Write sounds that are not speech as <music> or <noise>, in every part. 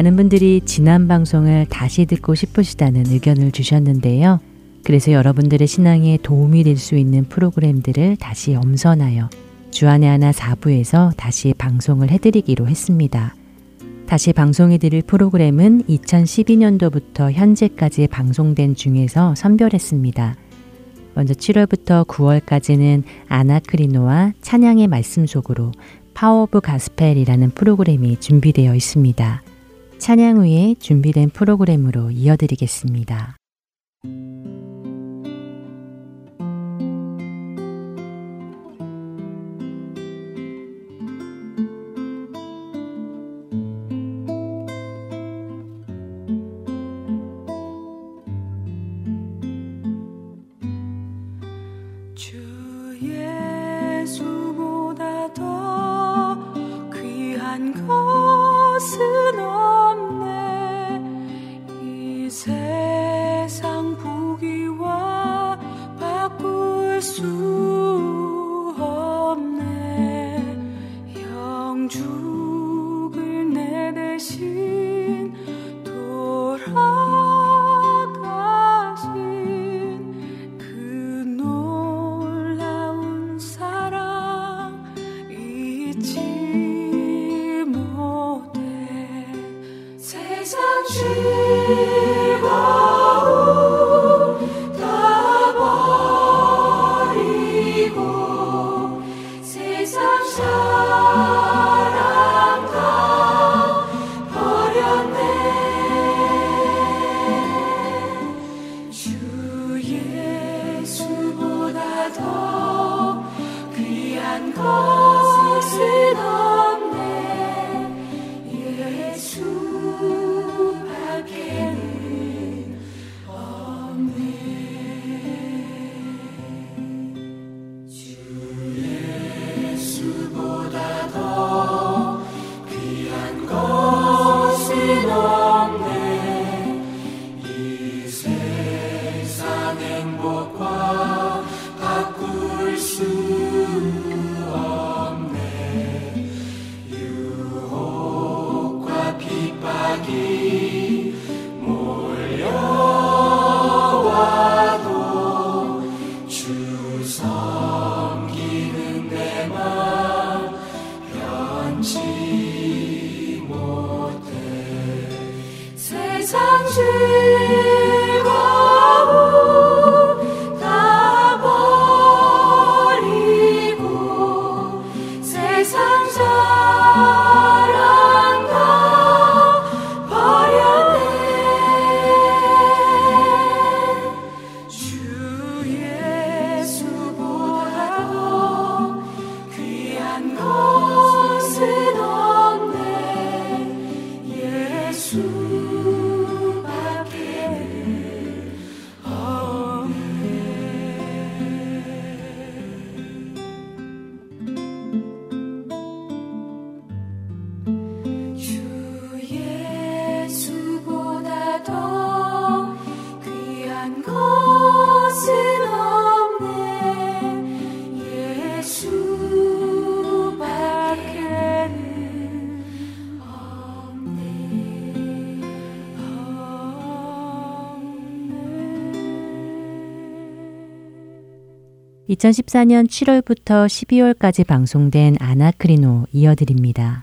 많은 분들이 지난 방송을 다시 듣고 싶으시다는 의견을 주셨는데요. 그래서 여러분들의 신앙에 도움이 될 수 있는 프로그램들을 다시 엄선하여 주안의 하나 4부에서 다시 방송을 해드리기로 했습니다. 다시 방송해드릴 프로그램은 2012년도부터 현재까지 방송된 중에서 선별했습니다. 먼저 7월부터 9월까지는 아나크리노와 찬양의 말씀 속으로 Power of Gospel이라는 프로그램이 준비되어 있습니다. 찬양 후에 준비된 프로그램으로 이어드리겠습니다. (2014년 7월부터 12월까지) 방송된 아나크리노 이어드립니다.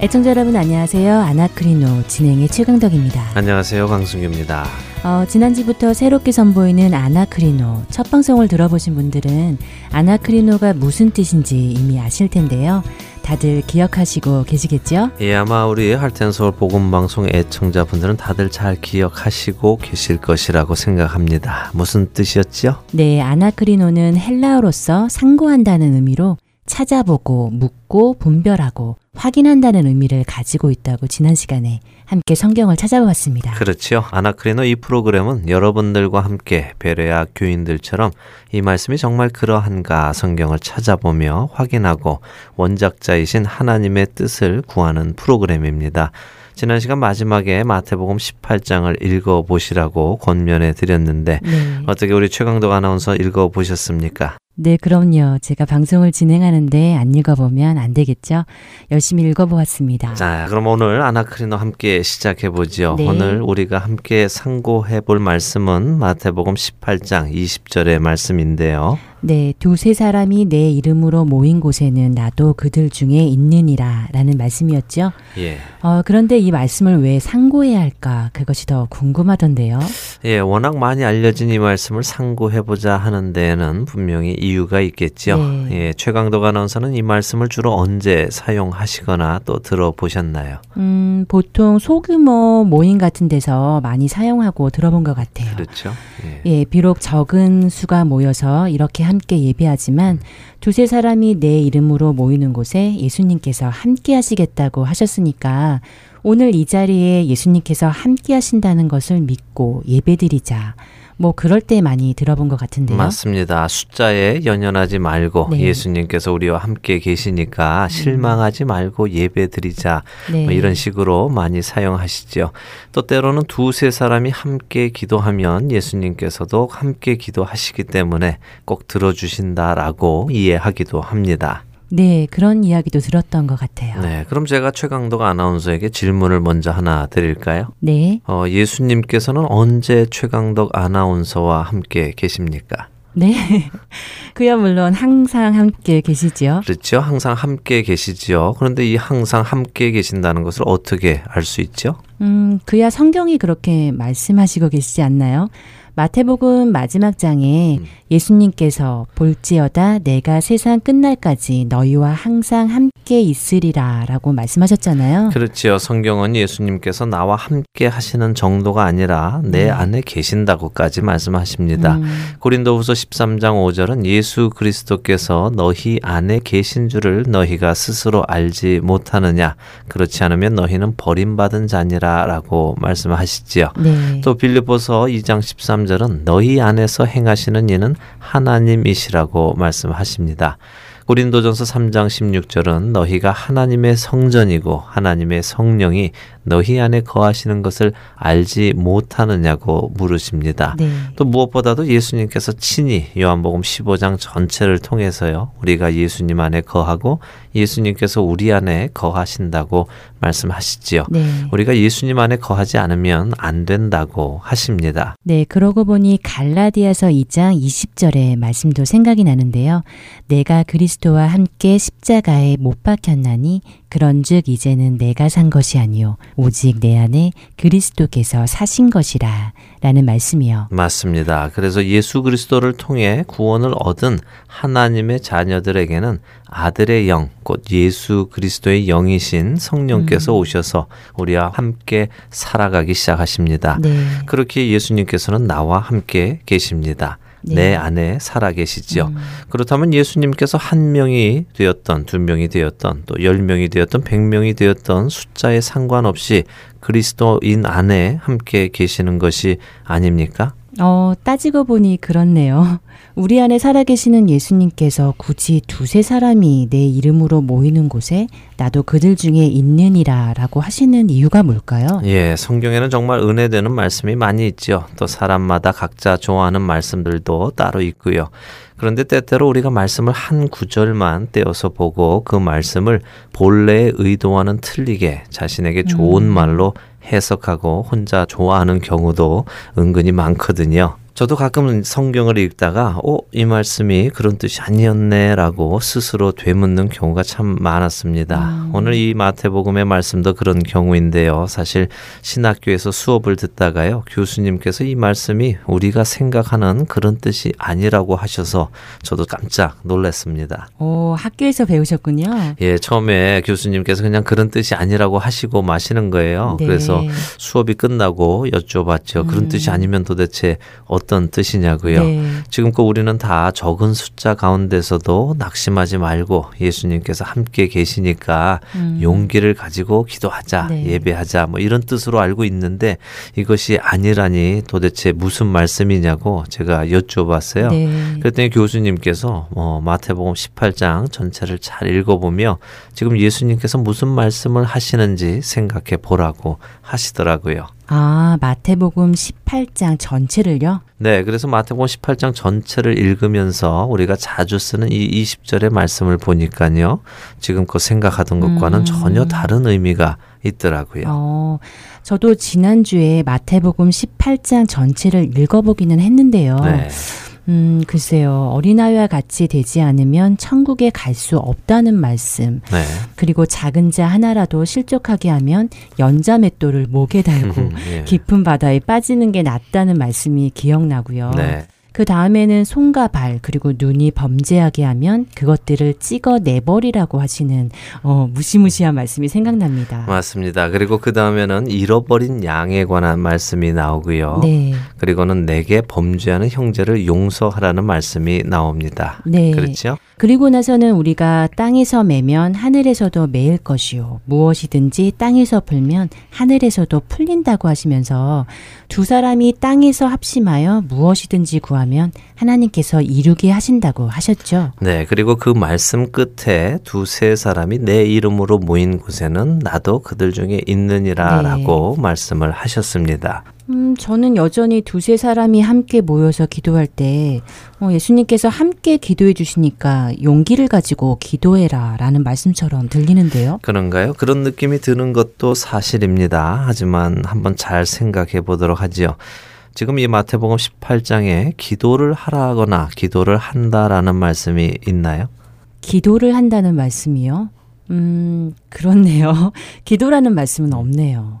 애청자 여러분 안녕하세요. 아나크리노 진행의 최강덕입니다. 안녕하세요. 강승규입니다. 어, 지난주부터 새롭게 선보이는 아나크리노 첫 방송을 들어보신 분들은 아나크리노가 무슨 뜻인지 이미 아실 텐데요. 다들 기억하시고 계시겠죠? 예, 아마 우리 할텐 서울 복음 방송 애청자분들은 다들 잘 기억하시고 계실 것이라고 생각합니다. 무슨 뜻이었죠? 네, 아나크리노는 헬라어로서 상고한다는 의미로 찾아보고 묻고 분별하고 확인한다는 의미를 가지고 있다고 지난 시간에 함께 성경을 찾아보았습니다. 그렇죠. 아나크리노 이 프로그램은 여러분들과 함께 베레아 교인들처럼 이 말씀이 정말 그러한가 성경을 찾아보며 확인하고 원작자이신 하나님의 뜻을 구하는 프로그램입니다. 지난 시간 마지막에 마태복음 18장을 읽어 보시라고 권면해 드렸는데 네. 어떻게 우리 최강덕 아나운서 읽어 보셨습니까? 네, 그럼요. 제가 방송을 진행하는데 안 읽어보면 안 되겠죠? 열심히 읽어보았습니다. 자, 그럼 오늘 아나크리노 함께 시작해 보죠. 네. 오늘 우리가 함께 상고해 볼 말씀은 마태복음 18장 20절의 말씀인데요. 네, 두세 사람이 내 이름으로 모인 곳에는 나도 그들 중에 있느니라 라는 말씀이었죠. 예. 어, 그런데 이 말씀을 왜 상고해야 할까? 그것이 더 궁금하던데요. 예, 워낙 많이 알려진 이 말씀을 상고해보자 하는 데에는 분명히 이유가 있겠죠. 네. 예, 최강덕 아나운서는 이 말씀을 주로 언제 사용하시거나 또 들어보셨나요? 음, 보통 소규모 모임 같은 데서 많이 사용하고 들어본 것 같아요. 그렇죠. 예, 예 비록 적은 수가 모여서 이렇게 함께 예배하지만 두세 사람이 내 이름으로 모이는 곳에 예수님께서 함께 하시겠다고 하셨으니까 오늘 이 자리에 예수님께서 함께 하신다는 것을 믿고 예배드리자. 뭐 그럴 때 많이 들어본 것 같은데요. 맞습니다. 숫자에 연연하지 말고 네. 예수님께서 우리와 함께 계시니까 음. 실망하지 말고 예배드리자. 뭐 네. 뭐 이런 식으로 많이 사용하시죠. 또 때로는 두세 사람이 함께 기도하면 예수님께서도 함께 기도하시기 때문에 꼭 들어주신다라고 이해하기도 합니다. 네, 그런 이야기도 들었던 것 같아요. 네, 그럼 제가 최강덕 아나운서에게 질문을 먼저 하나 드릴까요? 네. 어, 예수님께서는 언제 최강덕 아나운서와 함께 계십니까? 네. <laughs> 그야 물론 항상 함께 계시죠. 그렇죠. 항상 함께 계시죠. 그런데 이 항상 함께 계신다는 것을 어떻게 알 수 있죠? 음, 그야 성경이 그렇게 말씀하시고 계시지 않나요? 마태복음 마지막 장에 음. 예수님께서 볼지어다 내가 세상 끝날까지 너희와 항상 함께 있으리라 라고 말씀하셨잖아요. 그렇지요. 성경은 예수님께서 나와 함께 하시는 정도가 아니라 내 네. 안에 계신다고까지 말씀하십니다. 음. 고린도후서 13장 5절은 예수 그리스도께서 너희 안에 계신 줄을 너희가 스스로 알지 못하느냐 그렇지 않으면 너희는 버림받은 자니라 라고 말씀하시지요. 네. 또 빌립보서 2장 13 절은 너희 안에서 행하시는 이는 하나님이시라고 말씀하십니다. 고린도전서 3장 16절은 너희가 하나님의 성전이고 하나님의 성령이 너희 안에 거하시는 것을 알지 못하느냐고 물으십니다. 네. 또 무엇보다도 예수님께서 친히 요한복음 15장 전체를 통해서요. 우리가 예수님 안에 거하고 예수님께서 우리 안에 거하신다고 말씀하시지요. 네. 우리가 예수님 안에 거하지 않으면 안 된다고 하십니다. 네, 그러고 보니 갈라디아서 2장 20절의 말씀도 생각이 나는데요. 내가 그리스도와 함께 십자가에 못 박혔나니 그런즉 이제는 내가 산 것이 아니요 오직 내 안에 그리스도께서 사신 것이라 라는 말씀이요. 맞습니다. 그래서 예수 그리스도를 통해 구원을 얻은 하나님의 자녀들에게는 아들의 영, 곧 예수 그리스도의 영이신 성령께서 음. 오셔서 우리와 함께 살아가기 시작하십니다. 네. 그렇게 예수님께서는 나와 함께 계십니다. 네. 내 안에 살아 계시지요. 음. 그렇다면 예수님께서 한 명이 되었던 두 명이 되었던 또 열 명이 되었던 백 명이 되었던 숫자에 상관없이 그리스도인 안에 함께 계시는 것이 아닙니까? 어, 따지고 보니 그렇네요. <laughs> 우리 안에 살아계시는 예수님께서 굳이 두세 사람이 내 이름으로 모이는 곳에 나도 그들 중에 있느니라 라고 하시는 이유가 뭘까요? 예, 성경에는 정말 은혜되는 말씀이 많이 있죠. 또 사람마다 각자 좋아하는 말씀들도 따로 있고요. 그런데 때때로 우리가 말씀을 한 구절만 떼어서 보고 그 말씀을 본래의 의도와는 틀리게 자신에게 좋은 음. 말로 해석하고 혼자 좋아하는 경우도 은근히 많거든요. 저도 가끔 성경을 읽다가 어, 이 말씀이 그런 뜻이 아니었네라고 스스로 되묻는 경우가 참 많았습니다. 음. 오늘 이 마태복음의 말씀도 그런 경우인데요. 사실 신학교에서 수업을 듣다가요. 교수님께서 이 말씀이 우리가 생각하는 그런 뜻이 아니라고 하셔서 저도 깜짝 놀랐습니다. 오, 학교에서 배우셨군요. 예, 처음에 교수님께서 그냥 그런 뜻이 아니라고 하시고 마시는 거예요. 네. 그래서 수업이 끝나고 여쭤봤죠. 음. 그런 뜻이 아니면 도대체 어 어떤 뜻이냐고요. 네. 지금껏 우리는 다 적은 숫자 가운데서도 낙심하지 말고 예수님께서 함께 계시니까 음. 용기를 가지고 기도하자, 네. 예배하자 뭐 이런 뜻으로 알고 있는데 이것이 아니라니 도대체 무슨 말씀이냐고 제가 여쭤봤어요. 네. 그랬더니 교수님께서 뭐 마태복음 18장 전체를 잘 읽어보며 지금 예수님께서 무슨 말씀을 하시는지 생각해 보라고 하시더라고요. 아, 마태복음 18장 전체를요? 네, 그래서 마태복음 18장 전체를 읽으면서 우리가 자주 쓰는 이 20절의 말씀을 보니까요. 지금껏 생각하던 것과는 음. 전혀 다른 의미가 있더라고요. 어, 저도 지난주에 마태복음 18장 전체를 읽어보기는 했는데요. 네. 음, 글쎄요. 어린아이와 같이 되지 않으면 천국에 갈 수 없다는 말씀. 네. 그리고 작은 자 하나라도 실족하게 하면 연자 맷돌을 목에 달고 <laughs> 예. 깊은 바다에 빠지는 게 낫다는 말씀이 기억나고요. 네. 그 다음에는 손과 발 그리고 눈이 범죄하게 하면 그것들을 찍어 내버리라고 하시는 어, 무시무시한 말씀이 생각납니다. 맞습니다. 그리고 그 다음에는 잃어버린 양에 관한 말씀이 나오고요. 네. 그리고는 내게 범죄하는 형제를 용서하라는 말씀이 나옵니다. 네. 그렇죠? 그리고 나서는 우리가 땅에서 매면 하늘에서도 매일 것이요. 무엇이든지 땅에서 풀면 하늘에서도 풀린다고 하시면서 두 사람이 땅에서 합심하여 무엇이든지 구하 면 하나님께서 이루게 하신다고 하셨죠. 네. 그리고 그 말씀 끝에 두세 사람이 내 이름으로 모인 곳에는 나도 그들 중에 있느니라 네. 라고 말씀을 하셨습니다. 음, 저는 여전히 두세 사람이 함께 모여서 기도할 때 어, 예수님께서 함께 기도해 주시니까 용기를 가지고 기도해라 라는 말씀처럼 들리는데요. 그런가요? 그런 느낌이 드는 것도 사실입니다. 하지만 한번 잘 생각해 보도록 하지요. 지금 이 마태복음 18장에 기도를 하라거나 기도를 한다라는 말씀이 있나요? 기도를 한다는 말씀이요? 음, 그렇네요. <laughs> 기도라는 말씀은 없네요.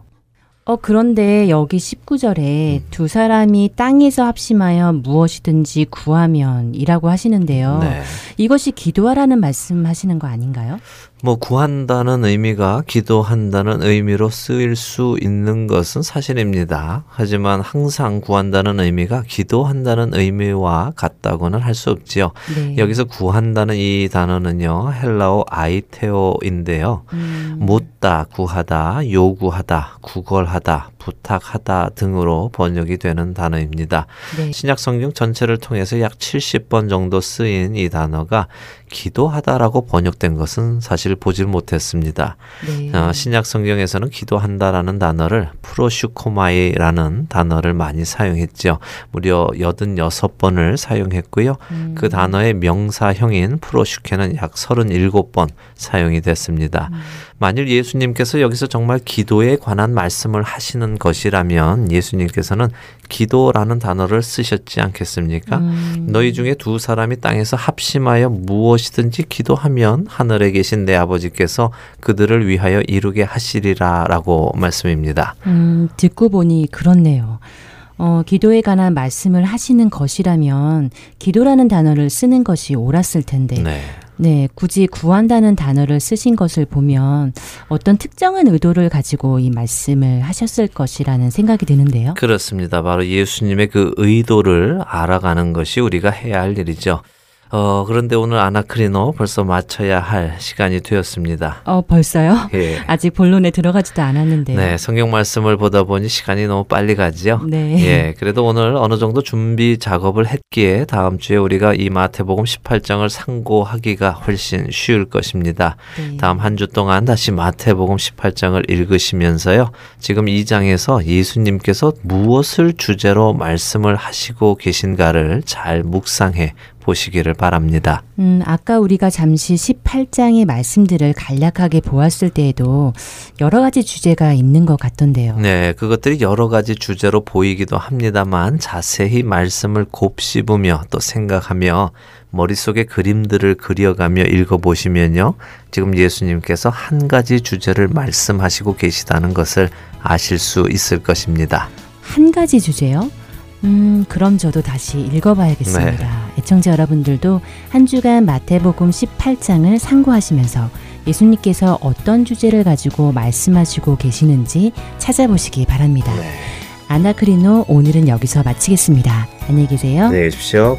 어, 그런데 여기 19절에 음. 두 사람이 땅에서 합심하여 무엇이든지 구하면 이라고 하시는데요. 네. 이것이 기도하라는 말씀 하시는 거 아닌가요? 뭐 구한다는 의미가 기도한다는 의미로 쓰일 수 있는 것은 사실입니다. 하지만 항상 구한다는 의미가 기도한다는 의미와 같다고는 할 수 없지요. 네. 여기서 구한다는 이 단어는요. 헬라어 아이테오인데요. 음. 묻다, 구하다, 요구하다, 구걸하다, 부탁하다 등으로 번역이 되는 단어입니다. 네. 신약 성경 전체를 통해서 약 70번 정도 쓰인 이 단어가 기도하다라고 번역된 것은 사실 보질 못했습니다. 네. 어, 신약 성경에서는 기도한다라는 단어를 프로슈코마이라는 단어를 많이 사용했죠. 무려 86번을 사용했고요. 음. 그 단어의 명사형인 프로슈케는 약 37번 사용이 됐습니다. 음. 만일 예수님께서 여기서 정말 기도에 관한 말씀을 하시는 것이라면 예수님께서는 기도라는 단어를 쓰셨지 않겠습니까? 음. 너희 중에 두 사람이 땅에서 합심하여 무엇이든지 기도하면 하늘에 계신 내 아버지께서 그들을 위하여 이루게 하시리라라고 말씀입니다. 음, 듣고 보니 그렇네요. 어, 기도에 관한 말씀을 하시는 것이라면 기도라는 단어를 쓰는 것이 옳았을 텐데 네. 네, 굳이 구한다는 단어를 쓰신 것을 보면 어떤 특정한 의도를 가지고 이 말씀을 하셨을 것이라는 생각이 드는데요. 그렇습니다. 바로 예수님의 그 의도를 알아가는 것이 우리가 해야 할 일이죠. 어, 그런데 오늘 아나크리노 벌써 마쳐야 할 시간이 되었습니다. 어, 벌써요? 예. 아직 본론에 들어가지도 않았는데. 네, 성경 말씀을 보다 보니 시간이 너무 빨리 가지요. 네. 예, 그래도 오늘 어느 정도 준비 작업을 했기에 다음 주에 우리가 이 마태복음 18장을 상고하기가 훨씬 쉬울 것입니다. 네. 다음 한 주 동안 다시 마태복음 18장을 읽으시면서요. 지금 이 장에서 예수님께서 무엇을 주제로 말씀을 하시고 계신가를 잘 묵상해 보시기를 바랍니다. 음, 아까 우리가 잠시 18장의 말씀들을 간략하게 보았을 때에도 여러 가지 주제가 있는 것 같던데요. 네, 그것들이 여러 가지 주제로 보이기도 합니다만 자세히 말씀을 곱씹으며 또 생각하며 머릿속에 그림들을 그려가며 읽어보시면요. 지금 예수님께서 한 가지 주제를 말씀하시고 계시다는 것을 아실 수 있을 것입니다. 한 가지 주제요? 음, 그럼 저도 다시 읽어봐야겠습니다. 네. 애청자 여러분들도 한 주간 마태복음 18장을 상고하시면서 예수님께서 어떤 주제를 가지고 말씀하시고 계시는지 찾아보시기 바랍니다. 네. 아나크리노 오늘은 여기서 마치겠습니다. 안녕히 계세요. 네, 계십시오.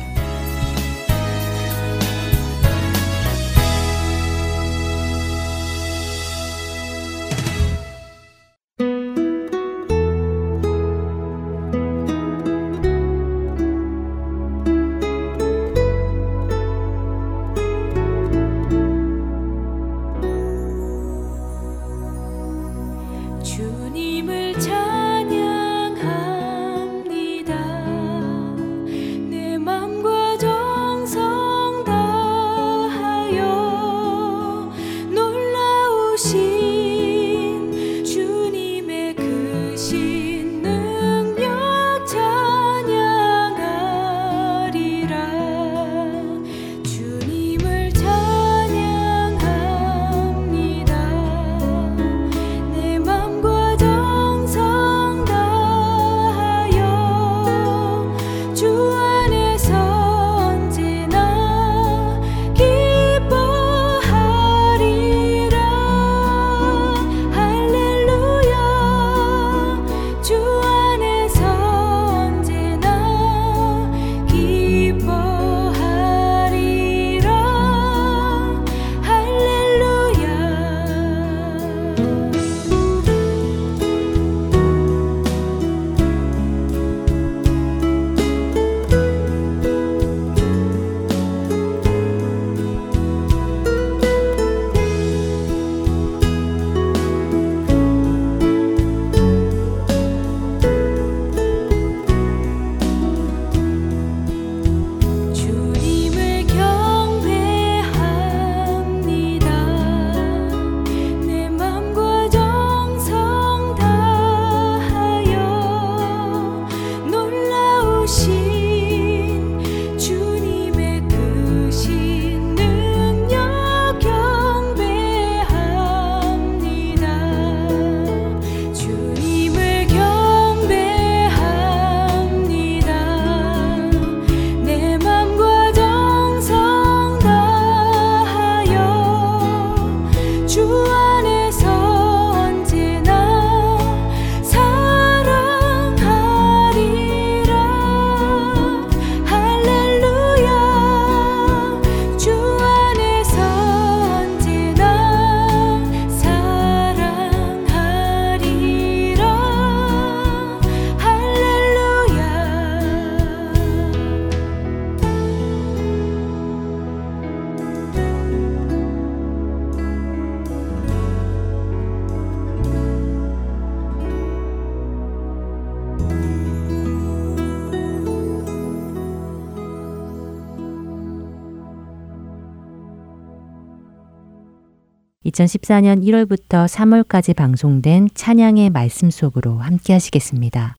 2014년 1월부터 3월까지 방송된 찬양의 말씀 속으로 함께 하시겠습니다.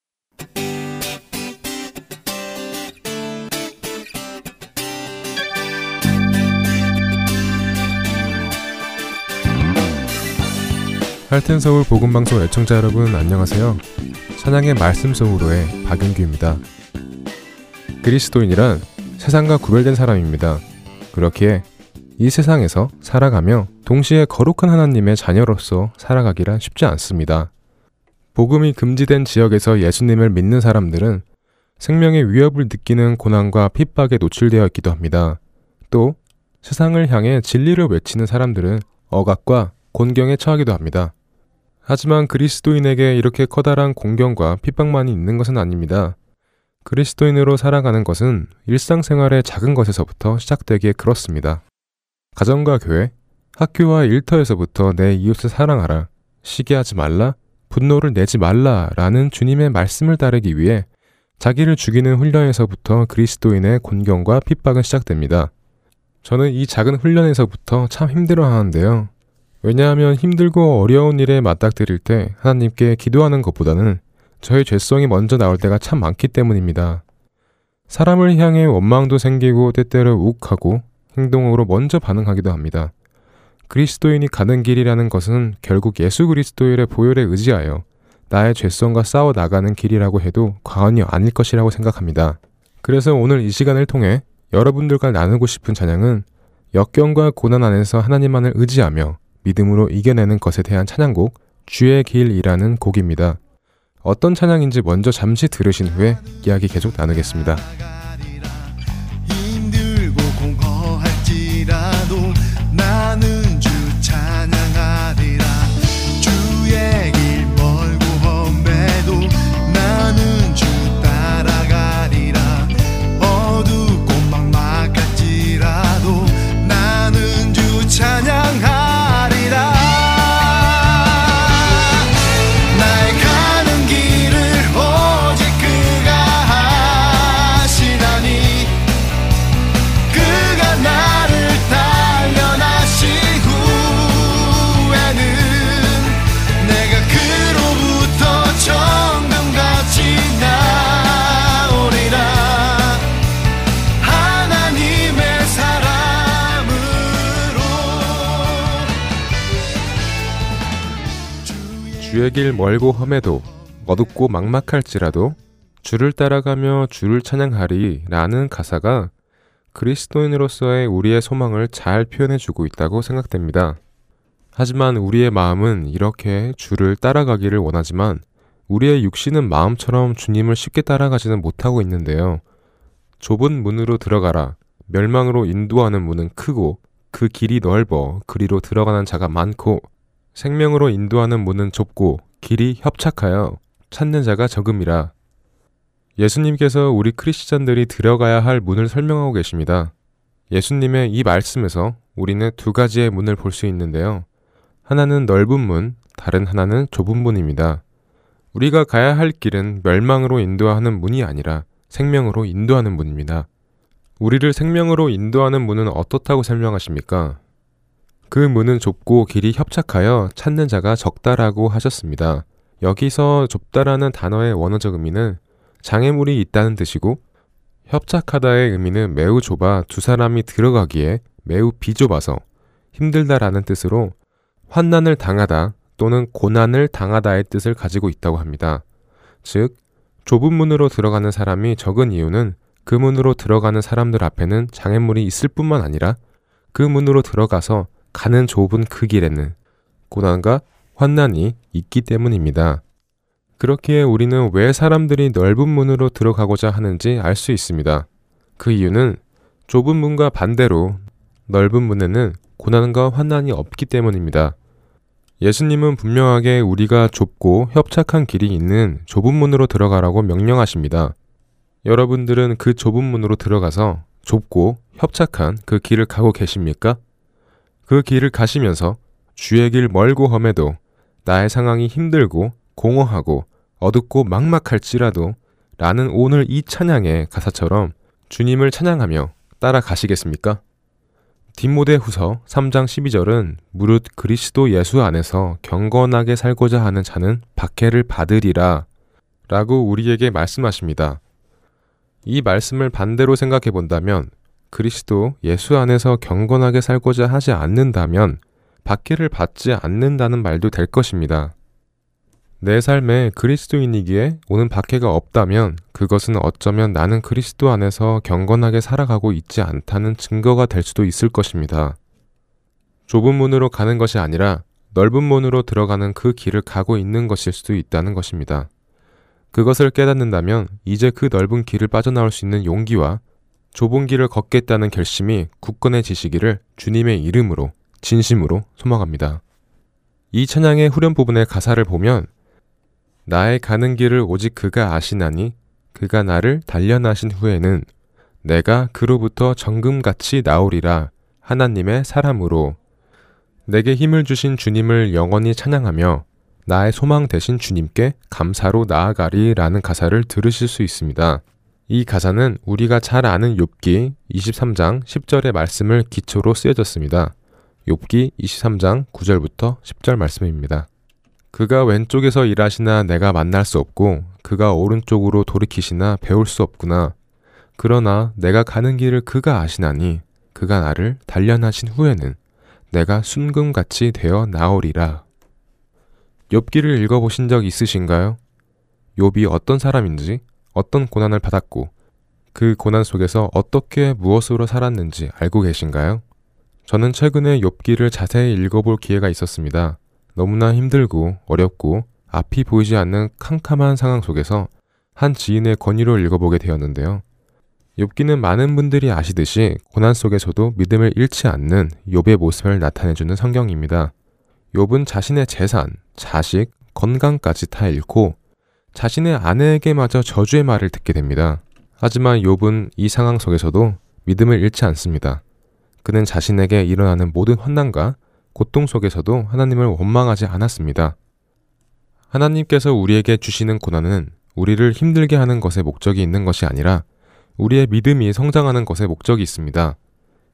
할텐 서울 복음 방송 애청자 여러분 안녕하세요. 찬양의 말씀 속으로의 박윤규입니다. 그리스도인이란 세상과 구별된 사람입니다. 그렇기에 이 세상에서 살아가며 동시에 거룩한 하나님의 자녀로서 살아가기란 쉽지 않습니다. 복음이 금지된 지역에서 예수님을 믿는 사람들은 생명의 위협을 느끼는 고난과 핍박에 노출되어 있기도 합니다. 또 세상을 향해 진리를 외치는 사람들은 억압과 곤경에 처하기도 합니다. 하지만 그리스도인에게 이렇게 커다란 공경과 핍박만이 있는 것은 아닙니다. 그리스도인으로 살아가는 것은 일상생활의 작은 것에서부터 시작되기에 그렇습니다. 가정과 교회, 학교와 일터에서부터 내 이웃을 사랑하라, 시기하지 말라, 분노를 내지 말라 라는 주님의 말씀을 따르기 위해 자기를 죽이는 훈련에서부터 그리스도인의 곤경과 핍박은 시작됩니다. 저는 이 작은 훈련에서부터 참 힘들어 하는데요. 왜냐하면 힘들고 어려운 일에 맞닥뜨릴 때 하나님께 기도하는 것보다는 저의 죄성이 먼저 나올 때가 참 많기 때문입니다. 사람을 향해 원망도 생기고 때때로 욱하고 행동으로 먼저 반응하기도 합니다. 그리스도인이 가는 길이라는 것은 결국 예수 그리스도의 보혈에 의지하여 나의 죄성과 싸워 나가는 길이라고 해도 과언이 아닐 것이라고 생각합니다. 그래서 오늘 이 시간을 통해 여러분들과 나누고 싶은 찬양은 역경과 고난 안에서 하나님만을 의지하며 믿음으로 이겨내는 것에 대한 찬양곡 주의 길이라는 곡입니다. 어떤 찬양인지 먼저 잠시 들으신 후에 이야기 계속 나누겠습니다. 이라도 나는 주의 길 멀고 험해도 어둡고 막막할지라도 주를 따라가며 주를 찬양하리 라는 가사가 그리스도인으로서의 우리의 소망을 잘 표현해 주고 있다고 생각됩니다. 하지만 우리의 마음은 이렇게 주를 따라가기를 원하지만 우리의 육신은 마음처럼 주님을 쉽게 따라가지는 못하고 있는데요. 좁은 문으로 들어가라. 멸망으로 인도하는 문은 크고 그 길이 넓어 그리로 들어가는 자가 많고 생명으로 인도하는 문은 좁고 길이 협착하여 찾는 자가 적음이라. 예수님께서 우리 크리스찬들이 들어가야 할 문을 설명하고 계십니다. 예수님의 이 말씀에서 우리는 두 가지의 문을 볼 수 있는데요. 하나는 넓은 문, 다른 하나는 좁은 문입니다. 우리가 가야 할 길은 멸망으로 인도하는 문이 아니라 생명으로 인도하는 문입니다. 우리를 생명으로 인도하는 문은 어떻다고 설명하십니까? 그 문은 좁고 길이 협착하여 찾는 자가 적다라고 하셨습니다. 여기서 좁다라는 단어의 원어적 의미는 장애물이 있다는 뜻이고 협착하다의 의미는 매우 좁아 두 사람이 들어가기에 매우 비좁아서 힘들다라는 뜻으로 환난을 당하다 또는 고난을 당하다의 뜻을 가지고 있다고 합니다. 즉, 좁은 문으로 들어가는 사람이 적은 이유는 그 문으로 들어가는 사람들 앞에는 장애물이 있을 뿐만 아니라 그 문으로 들어가서 가는 좁은 그 길에는 고난과 환난이 있기 때문입니다. 그렇기에 우리는 왜 사람들이 넓은 문으로 들어가고자 하는지 알 수 있습니다. 그 이유는 좁은 문과 반대로 넓은 문에는 고난과 환난이 없기 때문입니다. 예수님은 분명하게 우리가 좁고 협착한 길이 있는 좁은 문으로 들어가라고 명령하십니다. 여러분들은 그 좁은 문으로 들어가서 좁고 협착한 그 길을 가고 계십니까? 그 길을 가시면서 주의 길 멀고 험해도 나의 상황이 힘들고 공허하고 어둡고 막막할지라도 라는 오늘 이 찬양의 가사처럼 주님을 찬양하며 따라가시겠습니까? 디모데 후서 3장 12절은 무릇 그리스도 예수 안에서 경건하게 살고자 하는 자는 박해를 받으리라 라고 우리에게 말씀하십니다. 이 말씀을 반대로 생각해 본다면 그리스도 예수 안에서 경건하게 살고자 하지 않는다면 박해를 받지 않는다는 말도 될 것입니다. 내 삶에 그리스도인이기에 오는 박해가 없다면 그것은 어쩌면 나는 그리스도 안에서 경건하게 살아가고 있지 않다는 증거가 될 수도 있을 것입니다. 좁은 문으로 가는 것이 아니라 넓은 문으로 들어가는 그 길을 가고 있는 것일 수도 있다는 것입니다. 그것을 깨닫는다면 이제 그 넓은 길을 빠져나올 수 있는 용기와 좁은 길을 걷겠다는 결심이 굳건해 지시기를 주님의 이름으로 진심으로 소망합니다. 이 찬양의 후렴 부분의 가사를 보면 나의 가는 길을 오직 그가 아시나니 그가 나를 단련하신 후에는 내가 그로부터 정금같이 나오리라 하나님의 사람으로 내게 힘을 주신 주님을 영원히 찬양하며 나의 소망 대신 주님께 감사로 나아가리라는 가사를 들으실 수 있습니다. 이 가사는 우리가 잘 아는 욥기 23장 10절의 말씀을 기초로 쓰여졌습니다. 욥기 23장 9절부터 10절 말씀입니다. 그가 왼쪽에서 일하시나 내가 만날 수 없고 그가 오른쪽으로 돌이키시나 배울 수 없구나. 그러나 내가 가는 길을 그가 아시나니 그가 나를 단련하신 후에는 내가 순금같이 되어 나오리라. 욥기를 읽어보신 적 있으신가요? 욥이 어떤 사람인지, 어떤 고난을 받았고, 그 고난 속에서 어떻게 무엇으로 살았는지 알고 계신가요? 저는 최근에 욥기를 자세히 읽어볼 기회가 있었습니다. 너무나 힘들고 어렵고 앞이 보이지 않는 캄캄한 상황 속에서 한 지인의 권유로 읽어보게 되었는데요. 욥기는 많은 분들이 아시듯이 고난 속에서도 믿음을 잃지 않는 욥의 모습을 나타내주는 성경입니다. 욥은 자신의 재산, 자식, 건강까지 다 잃고 자신의 아내에게마저 저주의 말을 듣게 됩니다. 하지만 욥은 이 상황 속에서도 믿음을 잃지 않습니다. 그는 자신에게 일어나는 모든 환난과 고통 속에서도 하나님을 원망하지 않았습니다. 하나님께서 우리에게 주시는 고난은 우리를 힘들게 하는 것에 목적이 있는 것이 아니라 우리의 믿음이 성장하는 것에 목적이 있습니다.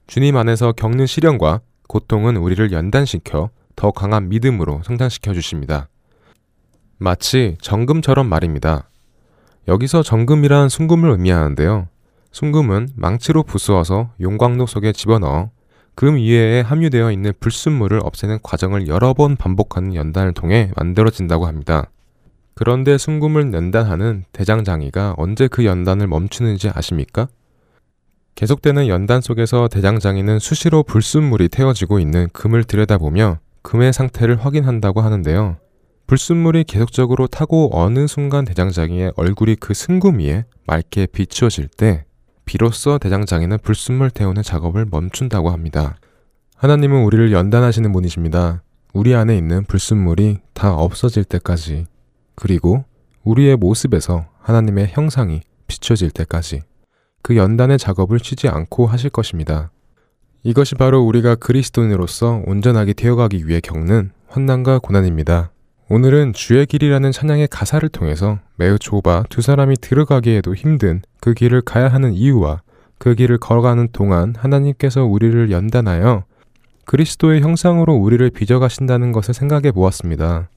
주님 안에서 겪는 시련과 고통은 우리를 연단시켜 더 강한 믿음으로 성장시켜 주십니다. 마치 정금처럼 말입니다. 여기서 정금이란 순금을 의미하는데요. 순금은 망치로 부수어서 용광로 속에 집어넣어 금 위에 함유되어 있는 불순물을 없애는 과정을 여러 번 반복하는 연단을 통해 만들어진다고 합니다. 그런데 순금을 연단하는 대장장이가 언제 그 연단을 멈추는지 아십니까? 계속되는 연단 속에서 대장장이는 수시로 불순물이 태워지고 있는 금을 들여다보며 금의 상태를 확인한다고 하는데요. 불순물이 계속적으로 타고 어느 순간 대장장이의 얼굴이 그 순금 위에 맑게 비추어질 때 비로소 대장장이는 불순물 태우는 작업을 멈춘다고 합니다. 하나님은 우리를 연단하시는 분이십니다. 우리 안에 있는 불순물이 다 없어질 때까지, 그리고 우리의 모습에서 하나님의 형상이 비춰질 때까지 그 연단의 작업을 쉬지 않고 하실 것입니다. 이것이 바로 우리가 그리스도인으로서 온전하게 되어가기 위해 겪는 환난과 고난입니다. 오늘은 주의 길이라는 찬양의 가사를 통해서 매우 좁아 두 사람이 들어가기에도 힘든 그 길을 가야 하는 이유와 그 길을 걸어가는 동안 하나님께서 우리를 연단하여 그리스도의 형상으로 우리를 빚어가신다는 것을 생각해 보았습니다.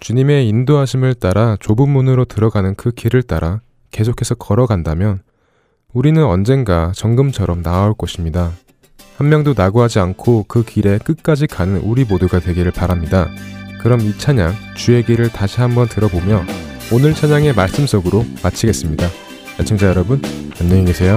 주님의 인도하심을 따라 좁은 문으로 들어가는 그 길을 따라 계속해서 걸어간다면 우리는 언젠가 정금처럼 나아올 것입니다. 한 명도 낙오하지 않고 그 길에 끝까지 가는 우리 모두가 되기를 바랍니다. 그럼 이 찬양 주의 길을 다시 한번 들어보며 오늘 찬양의 말씀 속으로 마치겠습니다. 애청자 여러분 안녕히 계세요.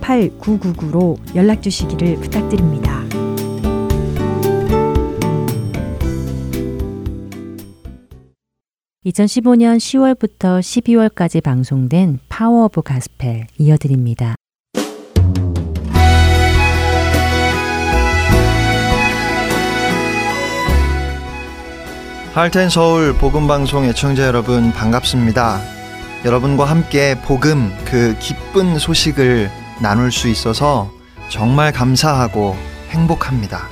8999로 연락 주시기를 부탁드립니다. (2015년 10월부터 12월까지) 방송된 Power of Gospel 이어드립니다. 할텐 서울 복음 방송 애청자 여러분 반갑습니다. 여러분과 함께 복음 그 기쁜 소식을 나눌 수 있어서 정말 감사하고 행복합니다.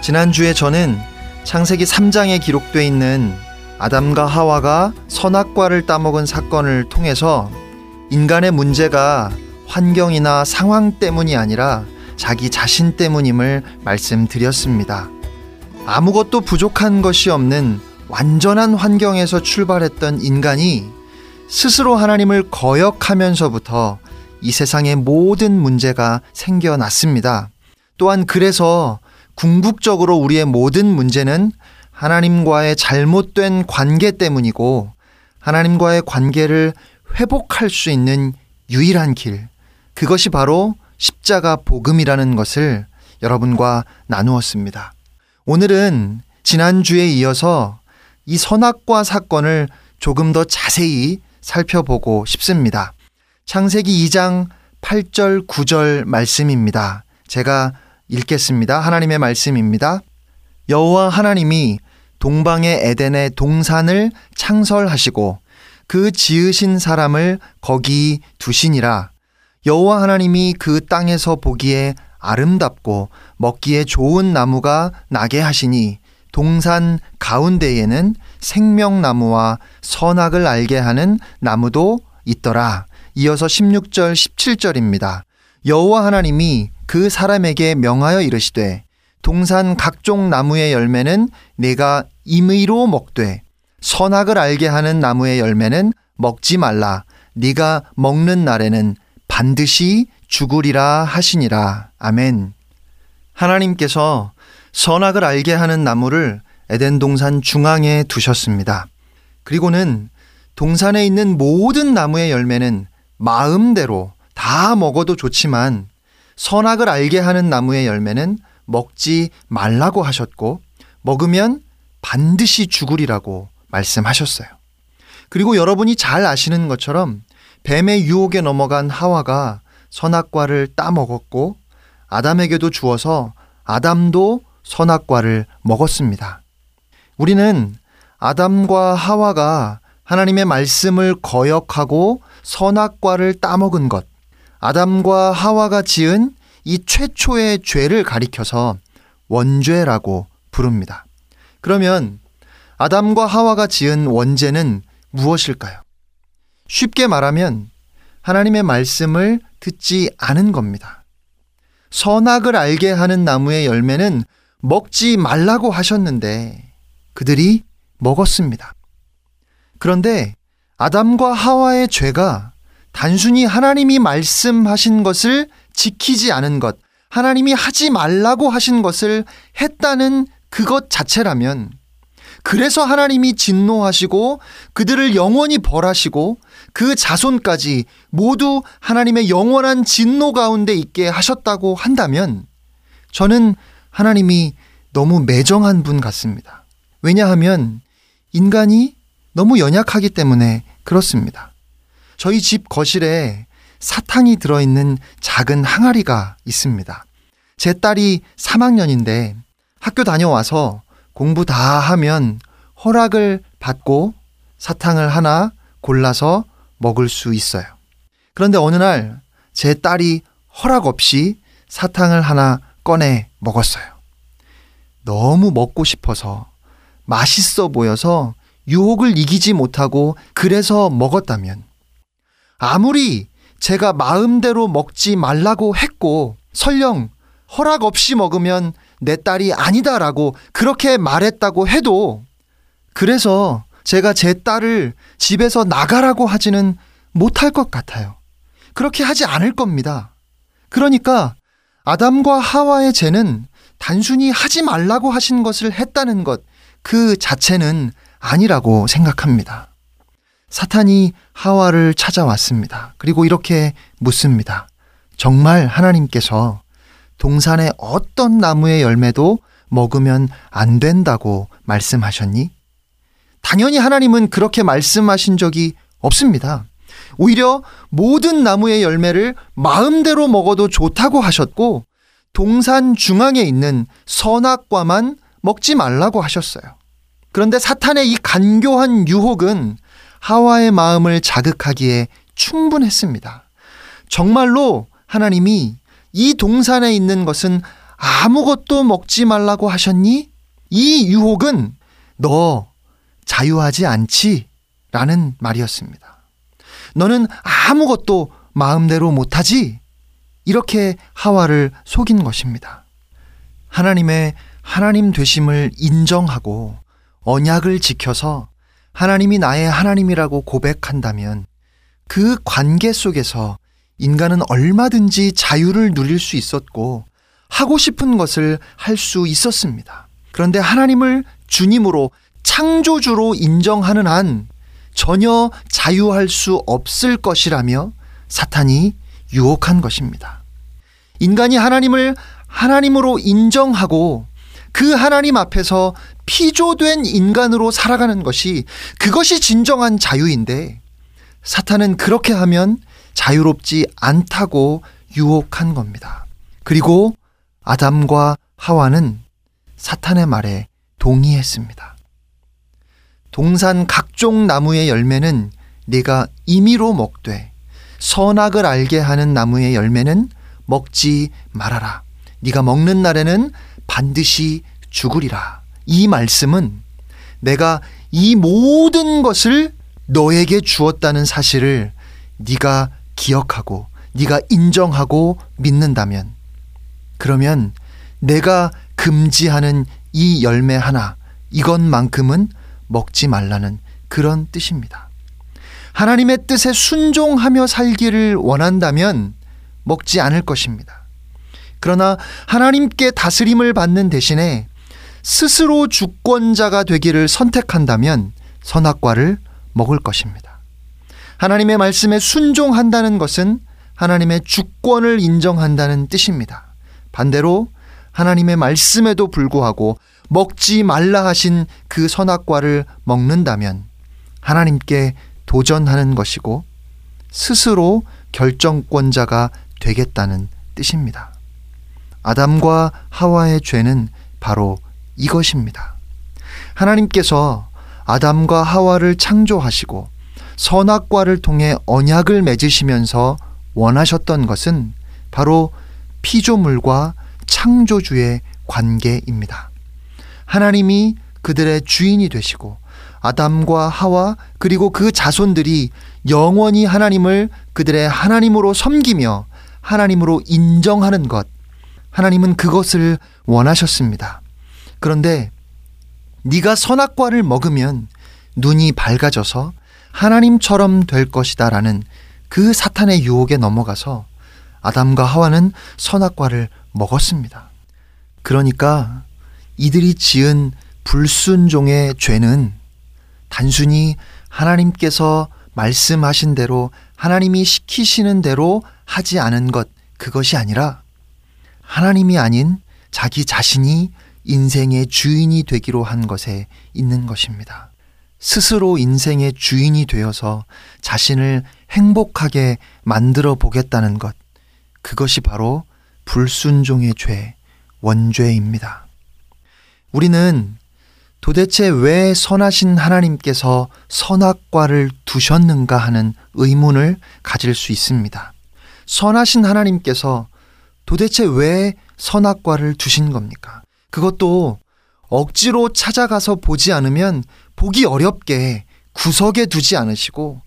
지난주에 저는 창세기 3장에 기록되어 있는 아담과 하와가 선악과를 따먹은 사건을 통해서 인간의 문제가 환경이나 상황 때문이 아니라 자기 자신 때문임을 말씀드렸습니다. 아무것도 부족한 것이 없는 완전한 환경에서 출발했던 인간이 스스로 하나님을 거역하면서부터 이 세상의 모든 문제가 생겨났습니다. 또한 그래서 궁극적으로 우리의 모든 문제는 하나님과의 잘못된 관계 때문이고 하나님과의 관계를 회복할 수 있는 유일한 길, 그것이 바로 십자가 복음이라는 것을 여러분과 나누었습니다. 오늘은 지난주에 이어서 이 선악과 사건을 조금 더 자세히 살펴보고 싶습니다. 창세기 2장 8절 9절 말씀입니다. 제가 읽겠습니다. 하나님의 말씀입니다. 여호와 하나님이 동방의 에덴의 동산을 창설하시고 그 지으신 사람을 거기 두시니라. 여호와 하나님이 그 땅에서 보기에 아름답고 먹기에 좋은 나무가 나게 하시니 동산 가운데에는 생명나무와 선악을 알게 하는 나무도 있더라. 이어서 16절 17절입니다. 여호와 하나님이 그 사람에게 명하여 이르시되 동산 각종 나무의 열매는 내가 임의로 먹되 선악을 알게 하는 나무의 열매는 먹지 말라. 네가 먹는 날에는 반드시 죽으리라 하시니라. 아멘. 하나님께서 선악을 알게 하는 나무를 에덴 동산 중앙에 두셨습니다. 그리고는 동산에 있는 모든 나무의 열매는 마음대로 다 먹어도 좋지만 선악을 알게 하는 나무의 열매는 먹지 말라고 하셨고 먹으면 반드시 죽으리라고 말씀하셨어요. 그리고 여러분이 잘 아시는 것처럼 뱀의 유혹에 넘어간 하와가 선악과를 따먹었고 아담에게도 주어서 아담도 선악과를 먹었습니다. 우리는 아담과 하와가 하나님의 말씀을 거역하고 선악과를 따먹은 것, 아담과 하와가 지은 이 최초의 죄를 가리켜서 원죄라고 부릅니다. 그러면 아담과 하와가 지은 원죄는 무엇일까요? 쉽게 말하면 하나님의 말씀을 듣지 않은 겁니다. 선악을 알게 하는 나무의 열매는 먹지 말라고 하셨는데 그들이 먹었습니다. 그런데 아담과 하와의 죄가 단순히 하나님이 말씀하신 것을 지키지 않은 것, 하나님이 하지 말라고 하신 것을 했다는 그것 자체라면 그래서 하나님이 진노하시고 그들을 영원히 벌하시고 그 자손까지 모두 하나님의 영원한 진노 가운데 있게 하셨다고 한다면 저는 하나님이 너무 매정한 분 같습니다. 왜냐하면 인간이 너무 연약하기 때문에 그렇습니다. 저희 집 거실에 사탕이 들어있는 작은 항아리가 있습니다. 제 딸이 3학년인데 학교 다녀와서 공부 다 하면 허락을 받고 사탕을 하나 골라서 먹을 수 있어요. 그런데 어느 날 제 딸이 허락 없이 사탕을 하나 꺼내 먹었어요. 너무 먹고 싶어서 맛있어 보여서 유혹을 이기지 못하고 그래서 먹었다면 아무리 제가 마음대로 먹지 말라고 했고 설령 허락 없이 먹으면 내 딸이 아니다라고 그렇게 말했다고 해도 그래서 제가 제 딸을 집에서 나가라고 하지는 못할 것 같아요. 그렇게 하지 않을 겁니다. 그러니까 아담과 하와의 죄는 단순히 하지 말라고 하신 것을 했다는 것, 그 자체는 아니라고 생각합니다. 사탄이 하와를 찾아왔습니다. 그리고 이렇게 묻습니다. 정말 하나님께서 동산의 어떤 나무의 열매도 먹으면 안 된다고 말씀하셨니? 당연히 하나님은 그렇게 말씀하신 적이 없습니다. 오히려 모든 나무의 열매를 마음대로 먹어도 좋다고 하셨고, 동산 중앙에 있는 선악과만 먹지 말라고 하셨어요. 그런데 사탄의 이 간교한 유혹은 하와의 마음을 자극하기에 충분했습니다. 정말로 하나님이 이 동산에 있는 것은 아무것도 먹지 말라고 하셨니? 이 유혹은 너 자유하지 않지? 라는 말이었습니다. 너는 아무것도 마음대로 못하지? 이렇게 하와를 속인 것입니다. 하나님의 하나님 되심을 인정하고 언약을 지켜서 하나님이 나의 하나님이라고 고백한다면 그 관계 속에서 인간은 얼마든지 자유를 누릴 수 있었고 하고 싶은 것을 할 수 있었습니다. 그런데 하나님을 주님으로 창조주로 인정하는 한 전혀 자유할 수 없을 것이라며 사탄이 유혹한 것입니다. 인간이 하나님을 하나님으로 인정하고 그 하나님 앞에서 피조된 인간으로 살아가는 것이 그것이 진정한 자유인데 사탄은 그렇게 하면 자유롭지 않다고 유혹한 겁니다. 그리고 아담과 하와는 사탄의 말에 동의했습니다. 동산 각종 나무의 열매는 네가 임의로 먹되 선악을 알게 하는 나무의 열매는 먹지 말아라. 네가 먹는 날에는 반드시 죽으리라. 이 말씀은 내가 이 모든 것을 너에게 주었다는 사실을 네가 기억하고 네가 인정하고 믿는다면 그러면 내가 금지하는 이 열매 하나 이것만큼은 먹지 말라는 그런 뜻입니다. 하나님의 뜻에 순종하며 살기를 원한다면 먹지 않을 것입니다. 그러나 하나님께 다스림을 받는 대신에 스스로 주권자가 되기를 선택한다면 선악과를 먹을 것입니다. 하나님의 말씀에 순종한다는 것은 하나님의 주권을 인정한다는 뜻입니다. 반대로 하나님의 말씀에도 불구하고 먹지 말라 하신 그 선악과를 먹는다면 하나님께 도전하는 것이고 스스로 결정권자가 되겠다는 뜻입니다. 아담과 하와의 죄는 바로 이것입니다. 하나님께서 아담과 하와를 창조하시고 선악과를 통해 언약을 맺으시면서 원하셨던 것은 바로 피조물과 창조주의 관계입니다. 하나님이 그들의 주인이 되시고 아담과 하와 그리고 그 자손들이 영원히 하나님을 그들의 하나님으로 섬기며 하나님으로 인정하는 것. 하나님은 그것을 원하셨습니다. 그런데 네가 선악과를 먹으면 눈이 밝아져서 하나님처럼 될 것이다라는 그 사탄의 유혹에 넘어가서 아담과 하와는 선악과를 먹었습니다. 그러니까 이들이 지은 불순종의 죄는 단순히 하나님께서 말씀하신 대로 하나님이 시키시는 대로 하지 않은 것 그것이 아니라 하나님이 아닌 자기 자신이 인생의 주인이 되기로 한 것에 있는 것입니다. 스스로 인생의 주인이 되어서 자신을 행복하게 만들어 보겠다는 것. 그것이 바로 불순종의 죄, 원죄입니다. 우리는 도대체 왜 선하신 하나님께서 선악과를 두셨는가 하는 의문을 가질 수 있습니다. 선하신 하나님께서 도대체 왜 선악과를 두신 겁니까? 그것도 억지로 찾아가서 보지 않으면 보기 어렵게 구석에 두지 않으시고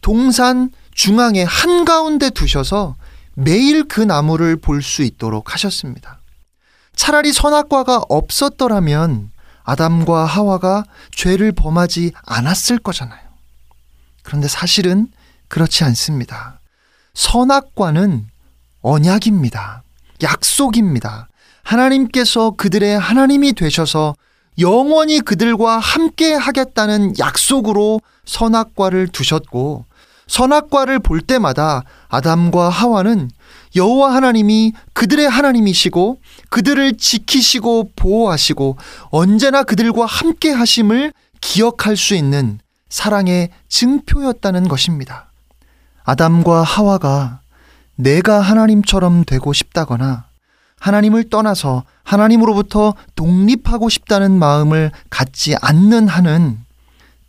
동산 중앙에 한가운데 두셔서 매일 그 나무를 볼 수 있도록 하셨습니다. 차라리 선악과가 없었더라면 아담과 하와가 죄를 범하지 않았을 거잖아요. 그런데 사실은 그렇지 않습니다. 선악과는 언약입니다. 약속입니다. 하나님께서 그들의 하나님이 되셔서 영원히 그들과 함께 하겠다는 약속으로 선악과를 두셨고 선악과를 볼 때마다 아담과 하와는 여호와 하나님이 그들의 하나님이시고 그들을 지키시고 보호하시고 언제나 그들과 함께 하심을 기억할 수 있는 사랑의 증표였다는 것입니다. 아담과 하와가 내가 하나님처럼 되고 싶다거나 하나님을 떠나서 하나님으로부터 독립하고 싶다는 마음을 갖지 않는 한은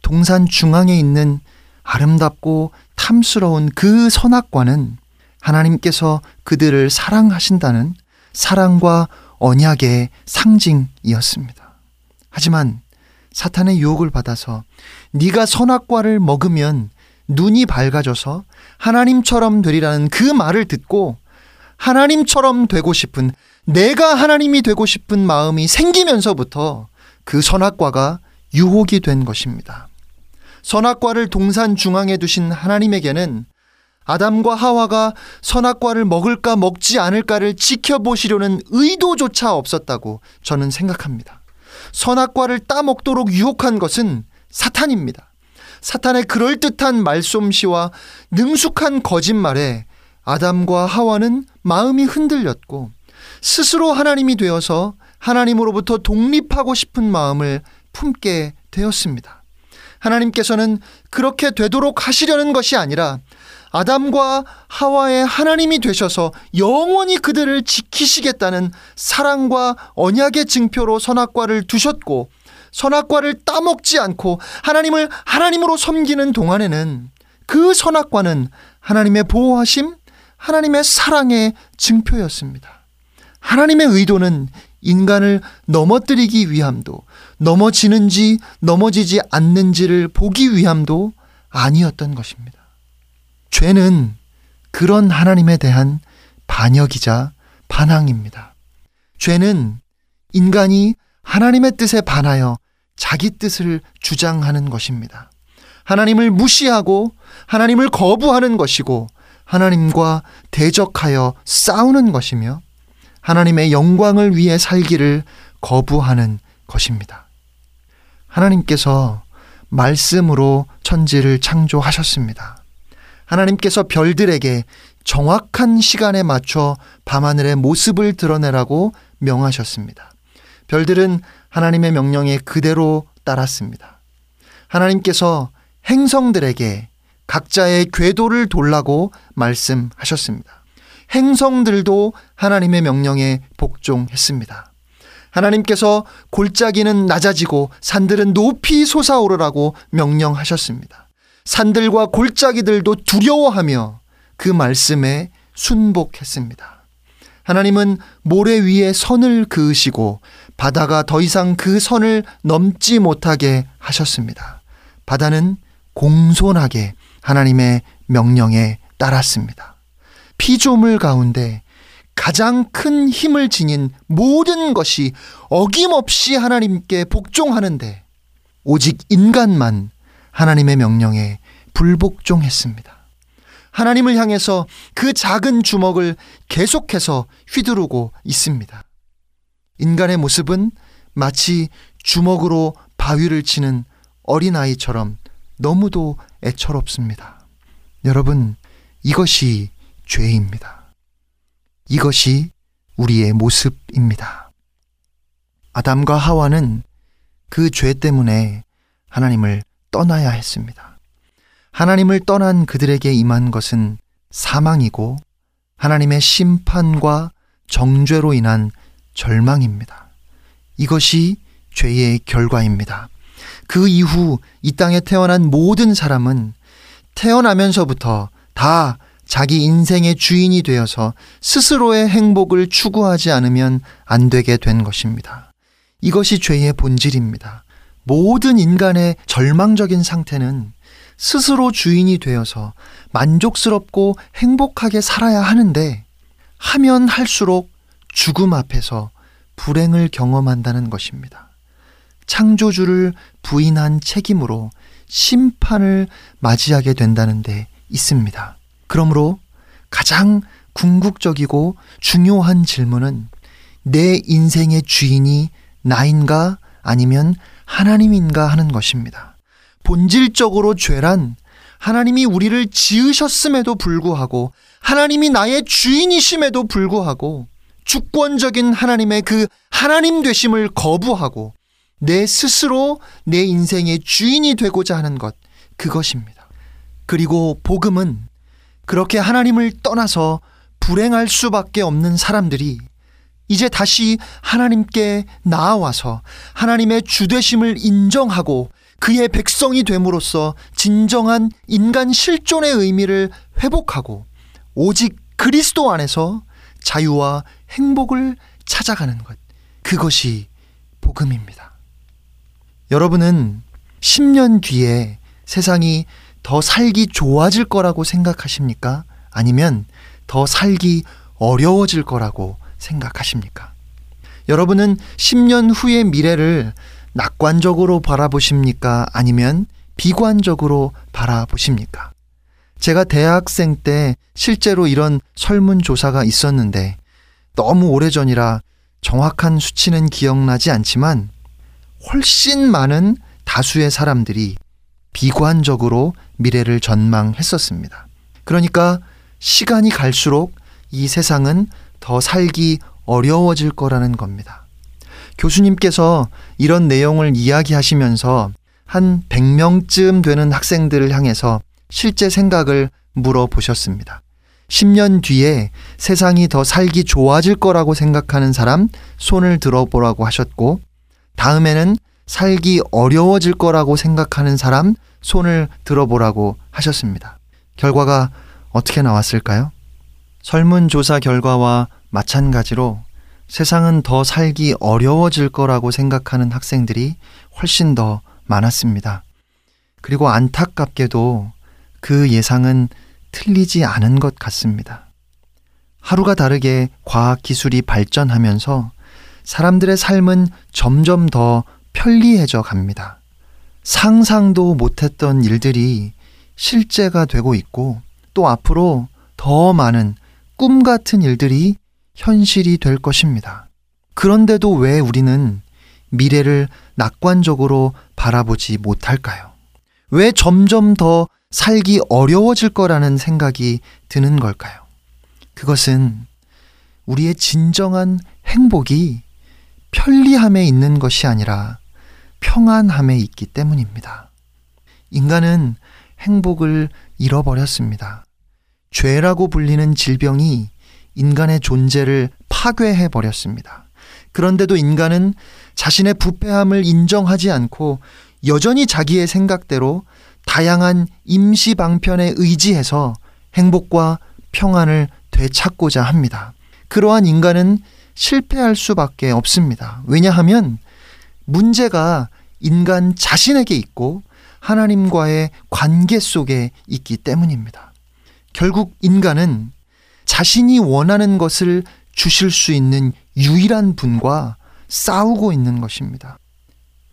동산 중앙에 있는 아름답고 탐스러운 그 선악과는 하나님께서 그들을 사랑하신다는 사랑과 언약의 상징이었습니다. 하지만 사탄의 유혹을 받아서 네가 선악과를 먹으면 눈이 밝아져서 하나님처럼 되리라는 그 말을 듣고 하나님처럼 되고 싶은 내가 하나님이 되고 싶은 마음이 생기면서부터 그 선악과가 유혹이 된 것입니다. 선악과를 동산 중앙에 두신 하나님에게는 아담과 하와가 선악과를 먹을까 먹지 않을까를 지켜보시려는 의도조차 없었다고 저는 생각합니다. 선악과를 따먹도록 유혹한 것은 사탄입니다. 사탄의 그럴듯한 말솜씨와 능숙한 거짓말에 아담과 하와는 마음이 흔들렸고 스스로 하나님이 되어서 하나님으로부터 독립하고 싶은 마음을 품게 되었습니다. 하나님께서는 그렇게 되도록 하시려는 것이 아니라 아담과 하와의 하나님이 되셔서 영원히 그들을 지키시겠다는 사랑과 언약의 증표로 선악과를 두셨고 선악과를 따먹지 않고 하나님을 하나님으로 섬기는 동안에는 그 선악과는 하나님의 보호하심, 하나님의 사랑의 증표였습니다. 하나님의 의도는 인간을 넘어뜨리기 위함도 넘어지는지 넘어지지 않는지를 보기 위함도 아니었던 것입니다. 죄는 그런 하나님에 대한 반역이자 반항입니다. 죄는 인간이 하나님의 뜻에 반하여 자기 뜻을 주장하는 것입니다. 하나님을 무시하고 하나님을 거부하는 것이고 하나님과 대적하여 싸우는 것이며 하나님의 영광을 위해 살기를 거부하는 것입니다. 하나님께서 말씀으로 천지를 창조하셨습니다. 하나님께서 별들에게 정확한 시간에 맞춰 밤하늘의 모습을 드러내라고 명하셨습니다. 별들은 하나님의 명령에 그대로 따랐습니다. 하나님께서 행성들에게 각자의 궤도를 돌라고 말씀하셨습니다. 행성들도 하나님의 명령에 복종했습니다. 하나님께서 골짜기는 낮아지고 산들은 높이 솟아오르라고 명령하셨습니다. 산들과 골짜기들도 두려워하며 그 말씀에 순복했습니다. 하나님은 모래 위에 선을 그으시고 바다가 더 이상 그 선을 넘지 못하게 하셨습니다. 바다는 공손하게 하나님의 명령에 따랐습니다. 피조물 가운데 가장 큰 힘을 지닌 모든 것이 어김없이 하나님께 복종하는데 오직 인간만 하나님의 명령에 불복종했습니다. 하나님을 향해서 그 작은 주먹을 계속해서 휘두르고 있습니다. 인간의 모습은 마치 주먹으로 바위를 치는 어린아이처럼 너무도 애처롭습니다. 여러분, 이것이 죄입니다. 이것이 우리의 모습입니다. 아담과 하와는 그 죄 때문에 하나님을 떠나야 했습니다. 하나님을 떠난 그들에게 임한 것은 사망이고 하나님의 심판과 정죄로 인한 절망입니다. 이것이 죄의 결과입니다. 그 이후 이 땅에 태어난 모든 사람은 태어나면서부터 다 자기 인생의 주인이 되어서 스스로의 행복을 추구하지 않으면 안 되게 된 것입니다. 이것이 죄의 본질입니다. 모든 인간의 절망적인 상태는 스스로 주인이 되어서 만족스럽고 행복하게 살아야 하는데 하면 할수록 죽음 앞에서 불행을 경험한다는 것입니다. 창조주를 부인한 책임으로 심판을 맞이하게 된다는 데 있습니다. 그러므로 가장 궁극적이고 중요한 질문은 내 인생의 주인이 나인가 아니면 하나님인가 하는 것입니다. 본질적으로 죄란 하나님이 우리를 지으셨음에도 불구하고 하나님이 나의 주인이심에도 불구하고 주권적인 하나님의 그 하나님 되심을 거부하고 내 스스로 내 인생의 주인이 되고자 하는 것, 그것입니다. 그리고 복음은 그렇게 하나님을 떠나서 불행할 수밖에 없는 사람들이 이제 다시 하나님께 나아와서 하나님의 주되심을 인정하고 그의 백성이 됨으로써 진정한 인간 실존의 의미를 회복하고 오직 그리스도 안에서 자유와 행복을 찾아가는 것. 그것이 복음입니다. 여러분은 10년 뒤에 세상이 더 살기 좋아질 거라고 생각하십니까? 아니면 더 살기 어려워질 거라고 생각하십니까? 여러분은 10년 후의 미래를 낙관적으로 바라보십니까? 아니면 비관적으로 바라보십니까? 제가 대학생 때 실제로 이런 설문조사가 있었는데 너무 오래전이라 정확한 수치는 기억나지 않지만 훨씬 많은 다수의 사람들이 비관적으로 미래를 전망했었습니다. 그러니까 시간이 갈수록 이 세상은 더 살기 어려워질 거라는 겁니다. 교수님께서 이런 내용을 이야기하시면서 한 100명쯤 되는 학생들을 향해서 실제 생각을 물어보셨습니다. 10년 뒤에 세상이 더 살기 좋아질 거라고 생각하는 사람 손을 들어보라고 하셨고, 다음에는 살기 어려워질 거라고 생각하는 사람 손을 들어보라고 하셨습니다. 결과가 어떻게 나왔을까요? 설문조사 결과와 마찬가지로 세상은 더 살기 어려워질 거라고 생각하는 학생들이 훨씬 더 많았습니다. 그리고 안타깝게도 그 예상은 틀리지 않은 것 같습니다. 하루가 다르게 과학 기술이 발전하면서 사람들의 삶은 점점 더 편리해져 갑니다. 상상도 못했던 일들이 실제가 되고 있고 또 앞으로 더 많은 꿈 같은 일들이 현실이 될 것입니다. 그런데도 왜 우리는 미래를 낙관적으로 바라보지 못할까요? 왜 점점 더 살기 어려워질 거라는 생각이 드는 걸까요? 그것은 우리의 진정한 행복이 편리함에 있는 것이 아니라 평안함에 있기 때문입니다. 인간은 행복을 잃어버렸습니다. 죄라고 불리는 질병이 인간의 존재를 파괴해 버렸습니다. 그런데도 인간은 자신의 부패함을 인정하지 않고 여전히 자기의 생각대로 다양한 임시 방편에 의지해서 행복과 평안을 되찾고자 합니다. 그러한 인간은 실패할 수밖에 없습니다. 왜냐하면 문제가 인간 자신에게 있고 하나님과의 관계 속에 있기 때문입니다. 결국 인간은 자신이 원하는 것을 주실 수 있는 유일한 분과 싸우고 있는 것입니다.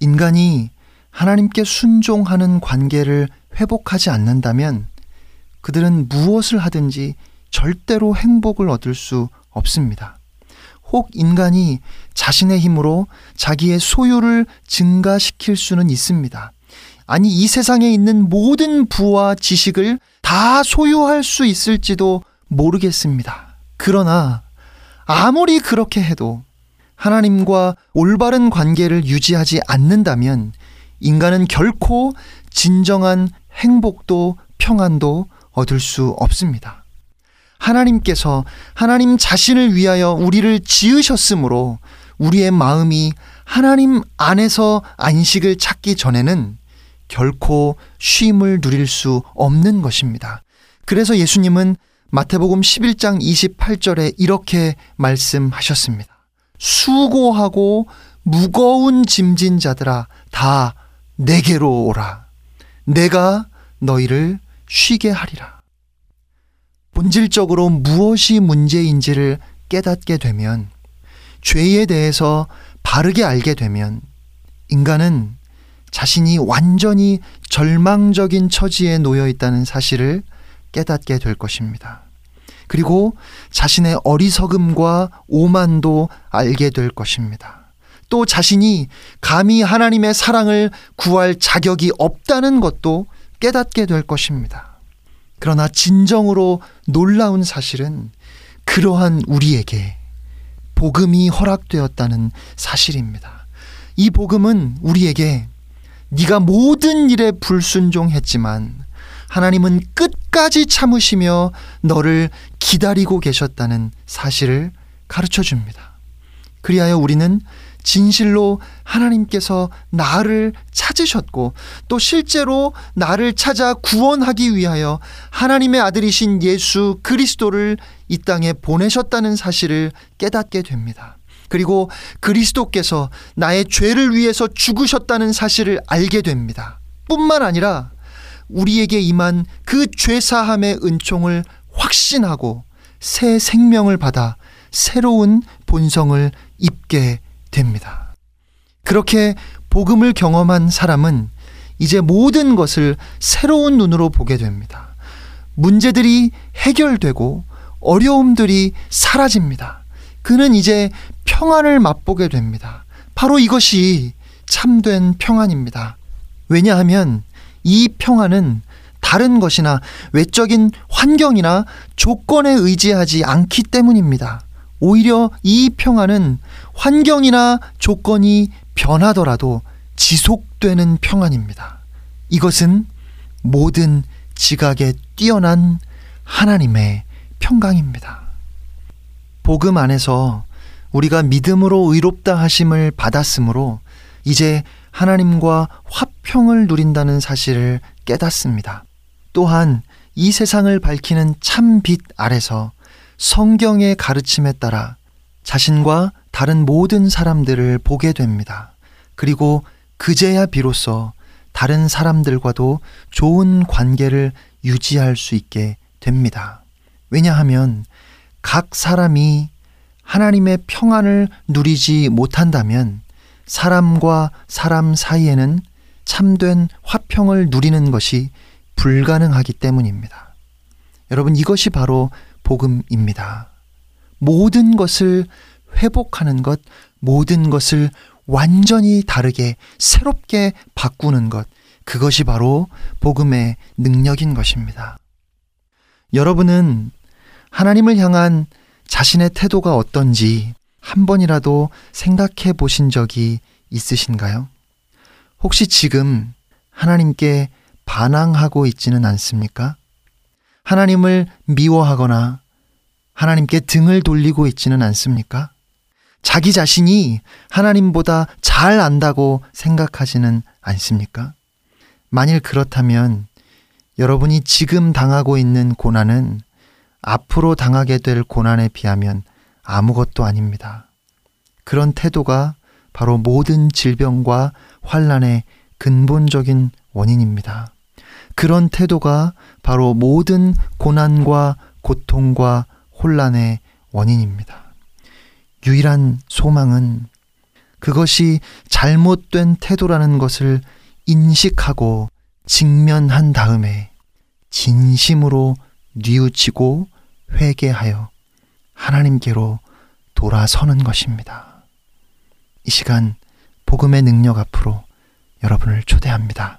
인간이 하나님께 순종하는 관계를 회복하지 않는다면 그들은 무엇을 하든지 절대로 행복을 얻을 수 없습니다. 혹 인간이 자신의 힘으로 자기의 소유를 증가시킬 수는 있습니다. 아니, 이 세상에 있는 모든 부와 지식을 다 소유할 수 있을지도 모르겠습니다. 그러나 아무리 그렇게 해도 하나님과 올바른 관계를 유지하지 않는다면 인간은 결코 진정한 행복도 평안도 얻을 수 없습니다. 하나님께서 하나님 자신을 위하여 우리를 지으셨으므로 우리의 마음이 하나님 안에서 안식을 찾기 전에는 결코 쉼을 누릴 수 없는 것입니다. 그래서 예수님은 마태복음 11장 28절에 이렇게 말씀하셨습니다. 수고하고 무거운 짐진 자들아 다 내게로 오라. 내가 너희를 쉬게 하리라. 본질적으로 무엇이 문제인지를 깨닫게 되면 죄에 대해서 바르게 알게 되면 인간은 자신이 완전히 절망적인 처지에 놓여 있다는 사실을 깨닫게 될 것입니다. 그리고 자신의 어리석음과 오만도 알게 될 것입니다. 또 자신이 감히 하나님의 사랑을 구할 자격이 없다는 것도 깨닫게 될 것입니다. 그러나 진정으로 놀라운 사실은 그러한 우리에게 복음이 허락되었다는 사실입니다. 이 복음은 우리에게 네가 모든 일에 불순종했지만 하나님은 끝까지 참으시며 너를 기다리고 계셨다는 사실을 가르쳐 줍니다. 그리하여 우리는 진실로 하나님께서 나를 찾으셨고 또 실제로 나를 찾아 구원하기 위하여 하나님의 아들이신 예수 그리스도를 이 땅에 보내셨다는 사실을 깨닫게 됩니다. 그리고 그리스도께서 나의 죄를 위해서 죽으셨다는 사실을 알게 됩니다. 뿐만 아니라 우리에게 임한 그 죄사함의 은총을 확신하고 새 생명을 받아 새로운 본성을 입게 됩니다. 그렇게 복음을 경험한 사람은 이제 모든 것을 새로운 눈으로 보게 됩니다. 문제들이 해결되고 어려움들이 사라집니다. 그는 이제 평안을 맛보게 됩니다. 바로 이것이 참된 평안입니다. 왜냐하면 이 평안은 다른 것이나 외적인 환경이나 조건에 의지하지 않기 때문입니다. 오히려 이 평안은 환경이나 조건이 변하더라도 지속되는 평안입니다. 이것은 모든 지각에 뛰어난 하나님의 평강입니다. 복음 안에서 우리가 믿음으로 의롭다 하심을 받았으므로 이제 하나님과 화평을 누린다는 사실을 깨닫습니다. 또한 이 세상을 밝히는 참 빛 아래서 성경의 가르침에 따라 자신과 다른 모든 사람들을 보게 됩니다. 그리고 그제야 비로소 다른 사람들과도 좋은 관계를 유지할 수 있게 됩니다. 왜냐하면 각 사람이 하나님의 평안을 누리지 못한다면 사람과 사람 사이에는 참된 화평을 누리는 것이 불가능하기 때문입니다. 여러분, 이것이 바로 복음입니다. 모든 것을 회복하는 것, 모든 것을 완전히 다르게 새롭게 바꾸는 것, 그것이 바로 복음의 능력인 것입니다. 여러분은 하나님을 향한 자신의 태도가 어떤지 한 번이라도 생각해 보신 적이 있으신가요? 혹시 지금 하나님께 반항하고 있지는 않습니까? 하나님을 미워하거나 하나님께 등을 돌리고 있지는 않습니까? 자기 자신이 하나님보다 잘 안다고 생각하지는 않습니까? 만일 그렇다면 여러분이 지금 당하고 있는 고난은 앞으로 당하게 될 고난에 비하면 아무것도 아닙니다. 그런 태도가 바로 모든 질병과 환란의 근본적인 원인입니다. 그런 태도가 바로 모든 고난과 고통과 혼란의 원인입니다. 유일한 소망은 그것이 잘못된 태도라는 것을 인식하고 직면한 다음에 진심으로 뉘우치고 회개하여 하나님께로 돌아서는 것입니다. 이 시간 복음의 능력 앞으로 여러분을 초대합니다.